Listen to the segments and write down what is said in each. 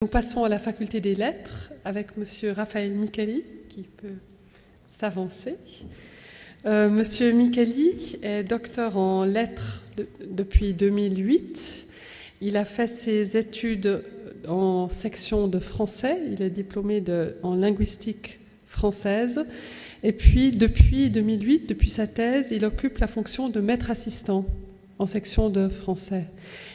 Nous passons à la faculté des lettres avec Monsieur Raphaël Micheli qui peut s'avancer. Euh, Monsieur Micheli est docteur en lettres depuis 2008. Il a fait ses études en section de français. Il est diplômé en linguistique française. Et puis, depuis 2008, depuis sa thèse, il occupe la fonction de maître assistant en section de français.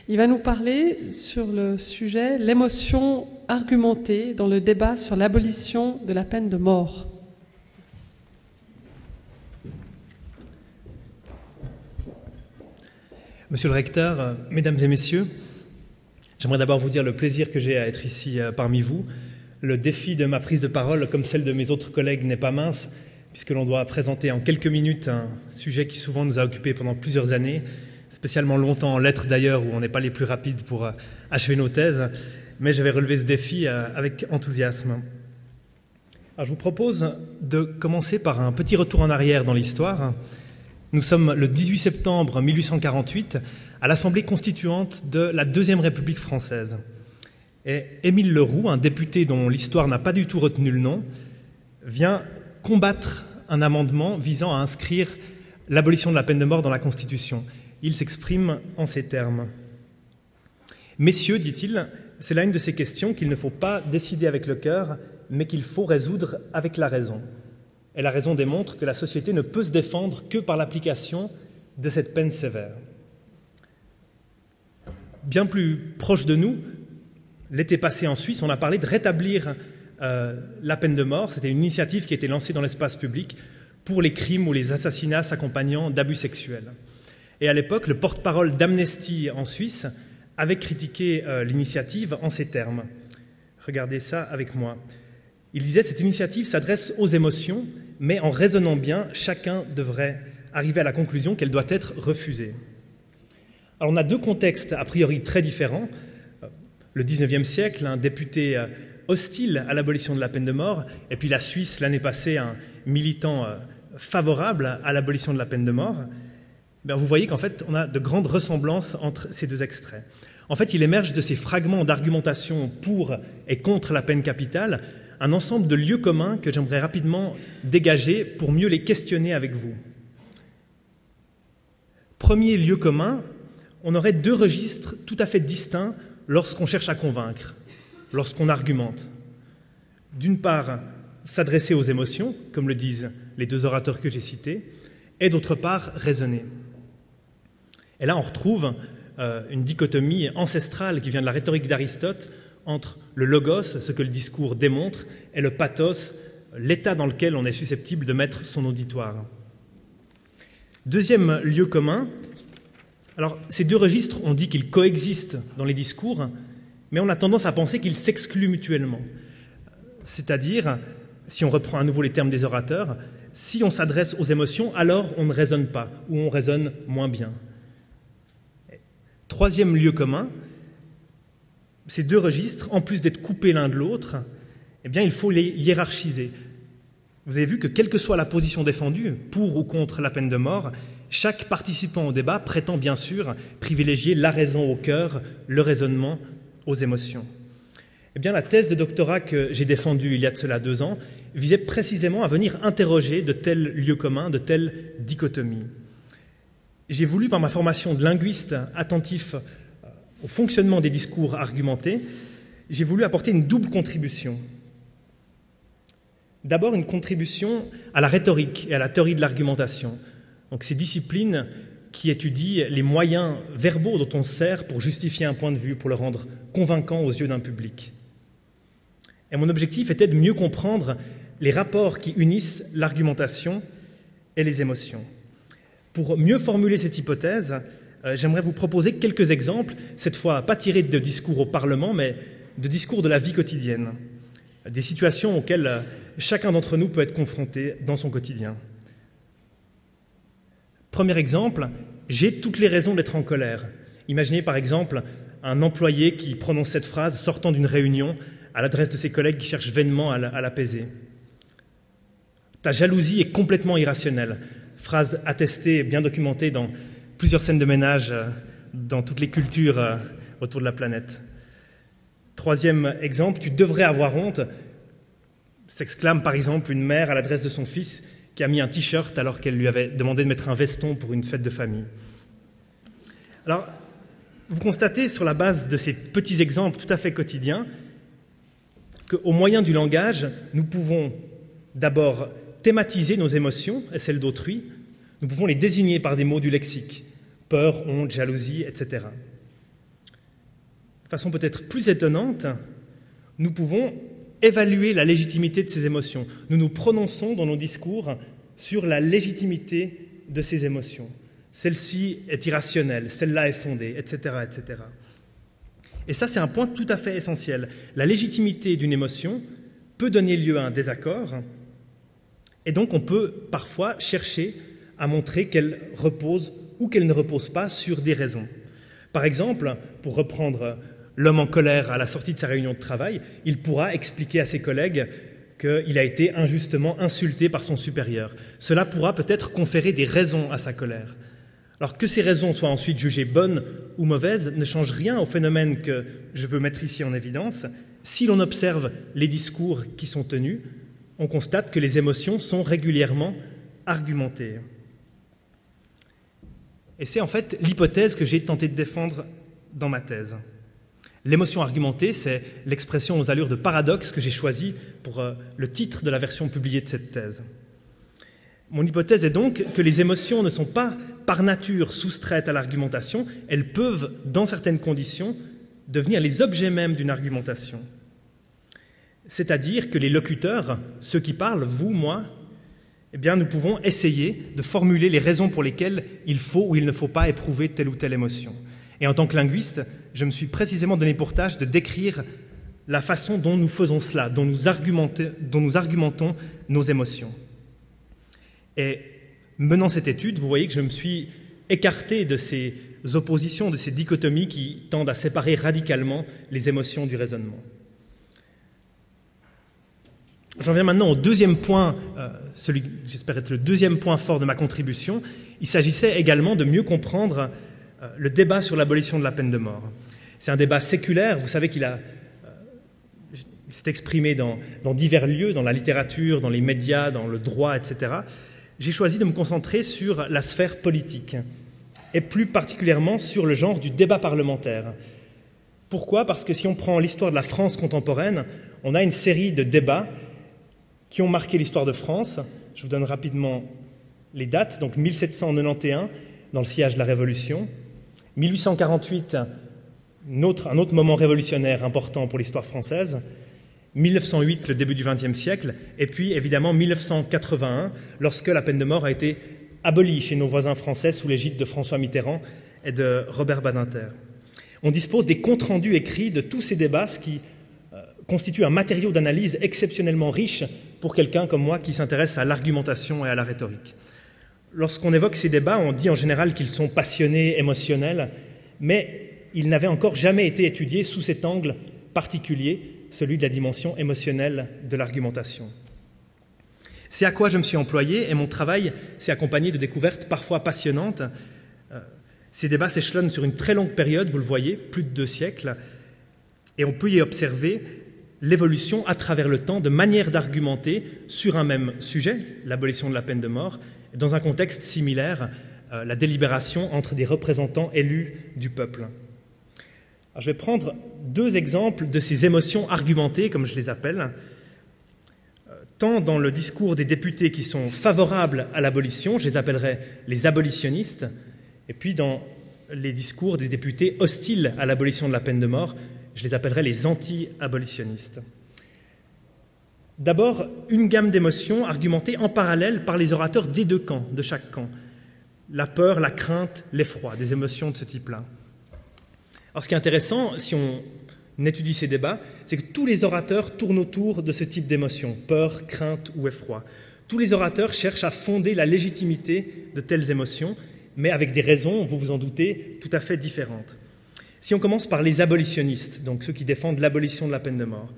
Il va nous parler sur le sujet l'émotion argumentée dans le débat sur l'abolition de la peine de mort. Monsieur le recteur, mesdames et messieurs, j'aimerais d'abord vous dire le plaisir que j'ai à être ici euh, parmi vous. Le défi de ma prise de parole, comme celle de mes autres collègues, n'est pas mince, puisque l'on doit présenter en quelques minutes un sujet qui souvent nous a occupés pendant plusieurs années, spécialement longtemps en lettres d'ailleurs, où on n'est pas les plus rapides pour euh, achever nos thèses, mais j'avais relevé ce défi euh, avec enthousiasme. Je vous propose de commencer par un petit retour en arrière dans l'histoire. Nous sommes le 18 septembre 1848 à l'Assemblée constituante de la Deuxième République française. Et Émile Leroux, un député dont l'histoire n'a pas du tout retenu le nom, vient combattre un amendement visant à inscrire l'abolition de la peine de mort dans la Constitution il s'exprime en ces termes. Messieurs, dit-il, c'est là une de ces questions qu'il ne faut pas décider avec le cœur, mais qu'il faut résoudre avec la raison. Et la raison démontre que la société ne peut se défendre que par l'application de cette peine sévère. Bien plus proche de nous, l'été passé en Suisse, on a parlé de rétablir euh, la peine de mort. C'était une initiative qui a été lancée dans l'espace public pour les crimes ou les assassinats s'accompagnant d'abus sexuels. Et à l'époque, le porte-parole d'Amnesty en Suisse avait critiqué euh, l'initiative en ces termes. Regardez ça avec moi. Il disait Cette initiative s'adresse aux émotions, mais en raisonnant bien, chacun devrait arriver à la conclusion qu'elle doit être refusée. Alors on a deux contextes a priori très différents. Le 19e siècle, un député euh, hostile à l'abolition de la peine de mort, et puis la Suisse l'année passée, un militant euh, favorable à l'abolition de la peine de mort. Ben, vous voyez qu'en fait, on a de grandes ressemblances entre ces deux extraits. En fait, il émerge de ces fragments d'argumentation pour et contre la peine capitale un ensemble de lieux communs que j'aimerais rapidement dégager pour mieux les questionner avec vous. Premier lieu commun, on aurait deux registres tout à fait distincts lorsqu'on cherche à convaincre, lorsqu'on argumente. D'une part, s'adresser aux émotions, comme le disent les deux orateurs que j'ai cités, et d'autre part, raisonner. Et là, on retrouve euh, une dichotomie ancestrale qui vient de la rhétorique d'Aristote entre le logos, ce que le discours démontre, et le pathos, l'état dans lequel on est susceptible de mettre son auditoire. Deuxième lieu commun, alors ces deux registres, on dit qu'ils coexistent dans les discours, mais on a tendance à penser qu'ils s'excluent mutuellement. C'est-à-dire, si on reprend à nouveau les termes des orateurs, si on s'adresse aux émotions, alors on ne raisonne pas, ou on raisonne moins bien. Troisième lieu commun, ces deux registres, en plus d'être coupés l'un de l'autre, eh bien, il faut les hiérarchiser. Vous avez vu que quelle que soit la position défendue, pour ou contre la peine de mort, chaque participant au débat prétend bien sûr privilégier la raison au cœur, le raisonnement aux émotions. Eh bien, la thèse de doctorat que j'ai défendue il y a de cela deux ans visait précisément à venir interroger de tels lieux communs, de telles dichotomies j'ai voulu, par ma formation de linguiste attentif euh, au fonctionnement des discours argumentés, j'ai voulu apporter une double contribution. D'abord, une contribution à la rhétorique et à la théorie de l'argumentation. Donc, ces disciplines qui étudient les moyens verbaux dont on sert pour justifier un point de vue, pour le rendre convaincant aux yeux d'un public. Et mon objectif était de mieux comprendre les rapports qui unissent l'argumentation et les émotions. Pour mieux formuler cette hypothèse, euh, j'aimerais vous proposer quelques exemples, cette fois pas tirés de discours au Parlement, mais de discours de la vie quotidienne, des situations auxquelles euh, chacun d'entre nous peut être confronté dans son quotidien. Premier exemple, j'ai toutes les raisons d'être en colère. Imaginez par exemple un employé qui prononce cette phrase sortant d'une réunion à l'adresse de ses collègues qui cherchent vainement à l'apaiser. Ta jalousie est complètement irrationnelle phrase attestée bien documentée dans plusieurs scènes de ménage euh, dans toutes les cultures euh, autour de la planète. Troisième exemple, tu devrais avoir honte, s'exclame par exemple une mère à l'adresse de son fils qui a mis un t-shirt alors qu'elle lui avait demandé de mettre un veston pour une fête de famille. Alors, vous constatez sur la base de ces petits exemples tout à fait quotidiens qu'au moyen du langage, nous pouvons d'abord thématiser nos émotions et celles d'autrui, nous pouvons les désigner par des mots du lexique, peur, honte, jalousie, etc. De façon peut-être plus étonnante, nous pouvons évaluer la légitimité de ces émotions. Nous nous prononçons dans nos discours sur la légitimité de ces émotions. Celle-ci est irrationnelle, celle-là est fondée, etc., etc. Et ça, c'est un point tout à fait essentiel. La légitimité d'une émotion peut donner lieu à un désaccord, et donc on peut parfois chercher à montrer qu'elle repose ou qu'elle ne repose pas sur des raisons. Par exemple, pour reprendre l'homme en colère à la sortie de sa réunion de travail, il pourra expliquer à ses collègues qu'il a été injustement insulté par son supérieur. Cela pourra peut-être conférer des raisons à sa colère. Alors que ces raisons soient ensuite jugées bonnes ou mauvaises ne change rien au phénomène que je veux mettre ici en évidence. Si l'on observe les discours qui sont tenus, on constate que les émotions sont régulièrement argumentées. Et c'est en fait l'hypothèse que j'ai tenté de défendre dans ma thèse. L'émotion argumentée, c'est l'expression aux allures de paradoxe que j'ai choisie pour euh, le titre de la version publiée de cette thèse. Mon hypothèse est donc que les émotions ne sont pas par nature soustraites à l'argumentation, elles peuvent, dans certaines conditions, devenir les objets mêmes d'une argumentation. C'est-à-dire que les locuteurs, ceux qui parlent, vous, moi, eh nous pouvons essayer de formuler les raisons pour lesquelles il faut ou il ne faut pas éprouver telle ou telle émotion. Et en tant que linguiste, je me suis précisément donné pour tâche de décrire la façon dont nous faisons cela, dont nous, dont nous argumentons nos émotions. Et menant cette étude, vous voyez que je me suis écarté de ces oppositions, de ces dichotomies qui tendent à séparer radicalement les émotions du raisonnement. J'en viens maintenant au deuxième point, euh, celui j'espère être le deuxième point fort de ma contribution. Il s'agissait également de mieux comprendre euh, le débat sur l'abolition de la peine de mort. C'est un débat séculaire, vous savez qu'il euh, s'est exprimé dans, divers lieux, dans la littérature, dans les médias, dans le droit, etc. J'ai choisi de me concentrer sur la sphère politique, et plus particulièrement sur le genre du débat parlementaire. Pourquoi? Parce que si on prend l'histoire de la France contemporaine, on a une série de débats qui ont marqué l'histoire de France. Je vous donne rapidement les dates. Donc 1791, dans le sillage de la Révolution. 1848, un autre, moment révolutionnaire important pour l'histoire française. 1908, le début du XXe siècle. Et puis évidemment 1981, lorsque la peine de mort a été abolie chez nos voisins français sous l'égide de François Mitterrand et de Robert Badinter. On dispose des comptes rendus écrits de tous ces débats, ce qui constitue un matériau d'analyse exceptionnellement riche pour quelqu'un comme moi qui s'intéresse à l'argumentation et à la rhétorique. Lorsqu'on évoque ces débats, on dit en général qu'ils sont passionnés, émotionnels, mais ils n'avaient encore jamais été étudiés sous cet angle particulier, celui de la dimension émotionnelle de l'argumentation. C'est à quoi je me suis employé et mon travail s'est accompagné de découvertes parfois passionnantes. Euh, ces débats s'échelonnent sur une très longue période, vous le voyez, plus de deux siècles, et on peut y observer l'évolution à travers le temps de manière d'argumenter sur un même sujet, l'abolition de la peine de mort, dans un contexte similaire, euh, la délibération entre des représentants élus du peuple. je vais prendre deux exemples de ces émotions argumentées, comme je les appelle, euh, tant dans le discours des députés qui sont favorables à l'abolition, je les appellerai les abolitionnistes, et puis dans les discours des députés hostiles à l'abolition de la peine de mort, je les appellerai les anti-abolitionnistes. D'abord, une gamme d'émotions argumentées en parallèle par les orateurs des deux camps, de chaque camp. La peur, la crainte, l'effroi, des émotions de ce type-là. Alors ce qui est intéressant, si on étudie ces débats, c'est que tous les orateurs tournent autour de ce type d'émotions, peur, crainte ou effroi. Tous les orateurs cherchent à fonder la légitimité de telles émotions, mais avec des raisons, vous vous en doutez, tout à fait différentes. Si on commence par les abolitionnistes, donc ceux qui défendent l'abolition de la peine de mort,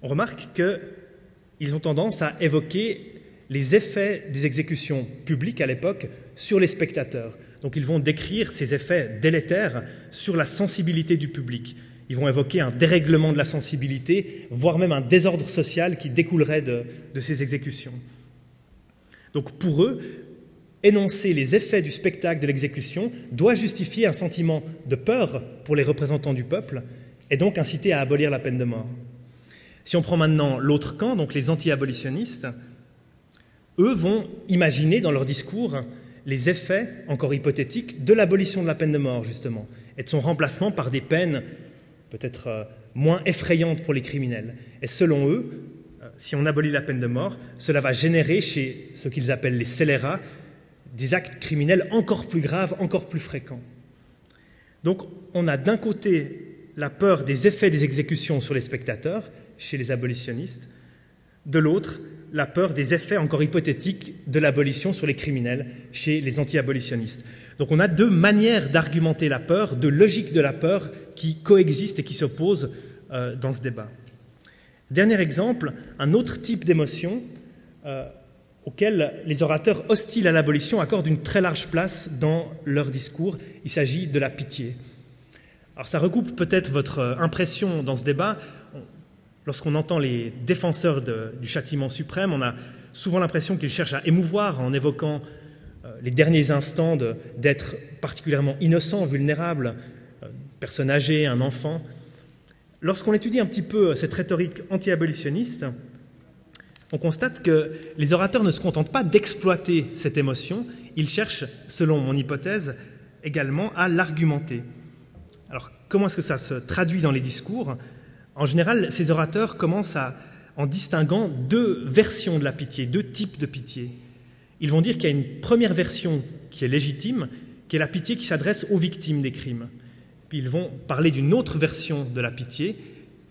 on remarque qu'ils ont tendance à évoquer les effets des exécutions publiques à l'époque sur les spectateurs. Donc ils vont décrire ces effets délétères sur la sensibilité du public. Ils vont évoquer un dérèglement de la sensibilité, voire même un désordre social qui découlerait de, ces exécutions. Donc pour eux, énoncer les effets du spectacle de l'exécution doit justifier un sentiment de peur pour les représentants du peuple et donc inciter à abolir la peine de mort. Si on prend maintenant l'autre camp, donc les anti-abolitionnistes, eux vont imaginer dans leur discours les effets, encore hypothétiques, de l'abolition de la peine de mort, justement, et de son remplacement par des peines peut-être euh, moins effrayantes pour les criminels. Et selon eux, euh, si on abolit la peine de mort, cela va générer chez ce qu'ils appellent les scélérats des actes criminels encore plus graves, encore plus fréquents. Donc on a d'un côté la peur des effets des exécutions sur les spectateurs, chez les abolitionnistes, de l'autre la peur des effets encore hypothétiques de l'abolition sur les criminels chez les anti-abolitionnistes. Donc on a deux manières d'argumenter la peur, deux logiques de la peur qui coexistent et qui s'opposent euh, dans ce débat. Dernier exemple, un autre type d'émotion euh, auquel les orateurs hostiles à l'abolition accordent une très large place dans leur discours. Il s'agit de la pitié. Alors ça recoupe peut-être votre euh, impression dans ce débat. Lorsqu'on entend les défenseurs du châtiment suprême, on a souvent l'impression qu'ils cherchent à émouvoir en évoquant euh, les derniers instants d'être particulièrement innocent, vulnérable, euh, personne âgée, un enfant. Lorsqu'on étudie un petit peu cette rhétorique anti-abolitionniste, on constate que les orateurs ne se contentent pas d'exploiter cette émotion, ils cherchent, selon mon hypothèse, également à l'argumenter. Alors comment est-ce que ça se traduit dans les discours? En général, ces orateurs commencent en distinguant deux versions de la pitié, deux types de pitié. Ils vont dire qu'il y a une première version qui est légitime, qui est la pitié qui s'adresse aux victimes des crimes. Puis ils vont parler d'une autre version de la pitié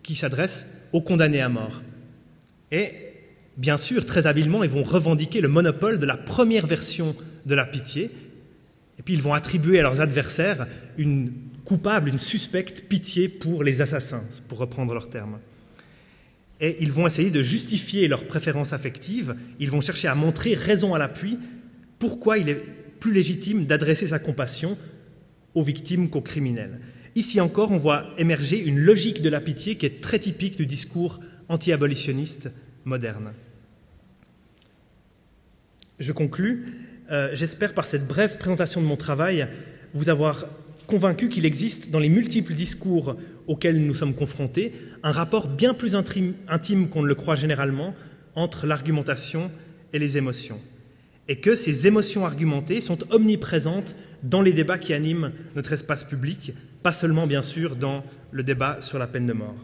qui s'adresse aux condamnés à mort. Et bien sûr, très habilement, ils vont revendiquer le monopole de la première version de la pitié, et puis ils vont attribuer à leurs adversaires une coupable, une suspecte pitié pour les assassins, pour reprendre leurs termes. Et ils vont essayer de justifier leur préférence affective, ils vont chercher à montrer, raison à l'appui, pourquoi il est plus légitime d'adresser sa compassion aux victimes qu'aux criminels? Ici encore, on voit émerger une logique de la pitié qui est très typique du discours anti-abolitionniste moderne. Je conclus. Euh, j'espère par cette brève présentation de mon travail vous avoir convaincu qu'il existe dans les multiples discours auxquels nous sommes confrontés un rapport bien plus intime qu'on ne le croit généralement entre l'argumentation et les émotions, et que ces émotions argumentées sont omniprésentes dans les débats qui animent notre espace public, pas seulement bien sûr dans le débat sur la peine de mort.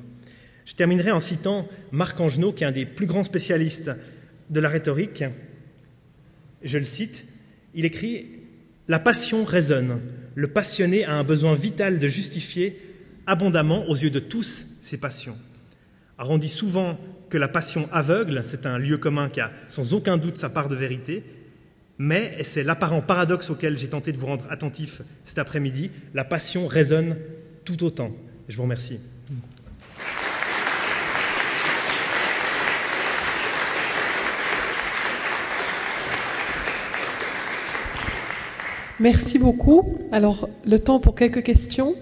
Je terminerai en citant Marc Angenot, qui est un des plus grands spécialistes de la rhétorique. Je le cite, il écrit La passion résonne, le passionné a un besoin vital de justifier abondamment aux yeux de tous ses passions. Alors on dit souvent que la passion aveugle, c'est un lieu commun qui a sans aucun doute sa part de vérité, mais, et c'est l'apparent paradoxe auquel j'ai tenté de vous rendre attentif cet après-midi, la passion résonne tout autant. Je vous remercie. Merci beaucoup. Alors, le temps pour quelques questions.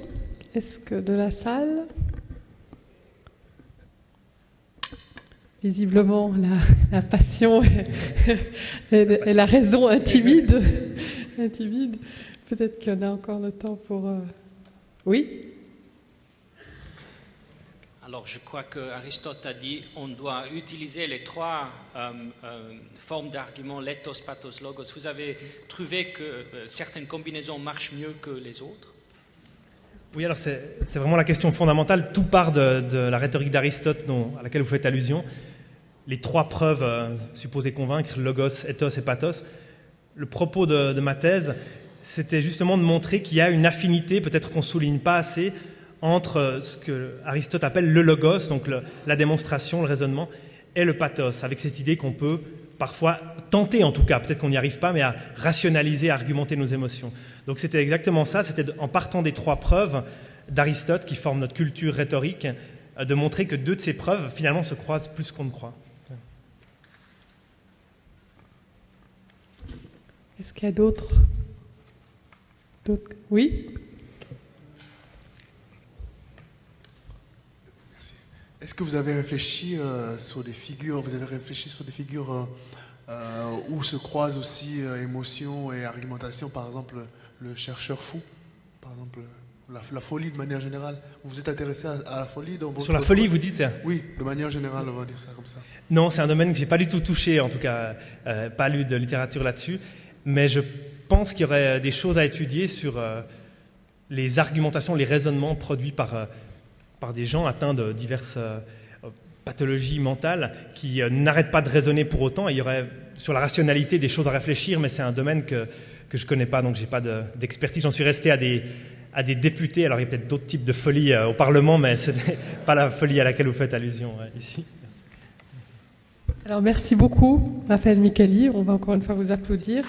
Est-ce que de la salle? Visiblement, la, passion et, la raison intimide. Peut-être qu'il y en a encore le temps pour... Euh, oui? Alors, je crois qu'Aristote a dit on doit utiliser les trois euh, euh, formes d'argument, lethos, pathos, logos. Vous avez trouvé que euh, certaines combinaisons marchent mieux que les autres? Oui, alors c'est vraiment la question fondamentale. Tout part de, la rhétorique d'Aristote à laquelle vous faites allusion. Les trois preuves supposées convaincre, logos, ethos et pathos. Le propos de, de ma thèse, c'était justement de montrer qu'il y a une affinité, peut-être qu'on souligne pas assez, entre ce que Aristote appelle le logos, donc la démonstration, le raisonnement, et le pathos, avec cette idée qu'on peut parfois tenter, en tout cas, peut-être qu'on n'y arrive pas, mais à rationaliser, à argumenter nos émotions. Donc c'était exactement ça, c'était en partant des trois preuves d'Aristote qui forment notre culture rhétorique, euh, de montrer que deux de ces preuves finalement se croisent plus qu'on ne croit. Est-ce qu'il y a d'autres? Oui? Est-ce que vous avez réfléchi euh, sur des figures, vous avez réfléchi sur des figures euh, euh, où se croisent aussi euh, émotion et argumentation, par exemple le chercheur fou, par exemple la, la folie de manière générale? Vous vous êtes intéressé à, à la folie dans votre Sur la folie, vous dites? Oui, de manière générale, on va dire ça comme ça. Non, c'est un domaine que j'ai pas du tout touché, en tout cas, pas lu de littérature là-dessus. Mais je pense qu'il y aurait des choses à étudier sur les argumentations, les raisonnements produits par, par des gens atteints de diverses euh, pathologies mentales qui euh, n'arrêtent pas de raisonner pour autant. Il y aurait sur la rationalité des choses à réfléchir, mais c'est un domaine que, que je connais pas, donc j'ai pas de- d'expertise. J'en suis resté à des, à des députés. Alors il y a peut-être d'autres types de folie euh, au Parlement, mais ce n'est pas la folie à laquelle vous faites allusion ici. Alors merci beaucoup, Raphaël Mikali. On va encore une fois vous applaudir.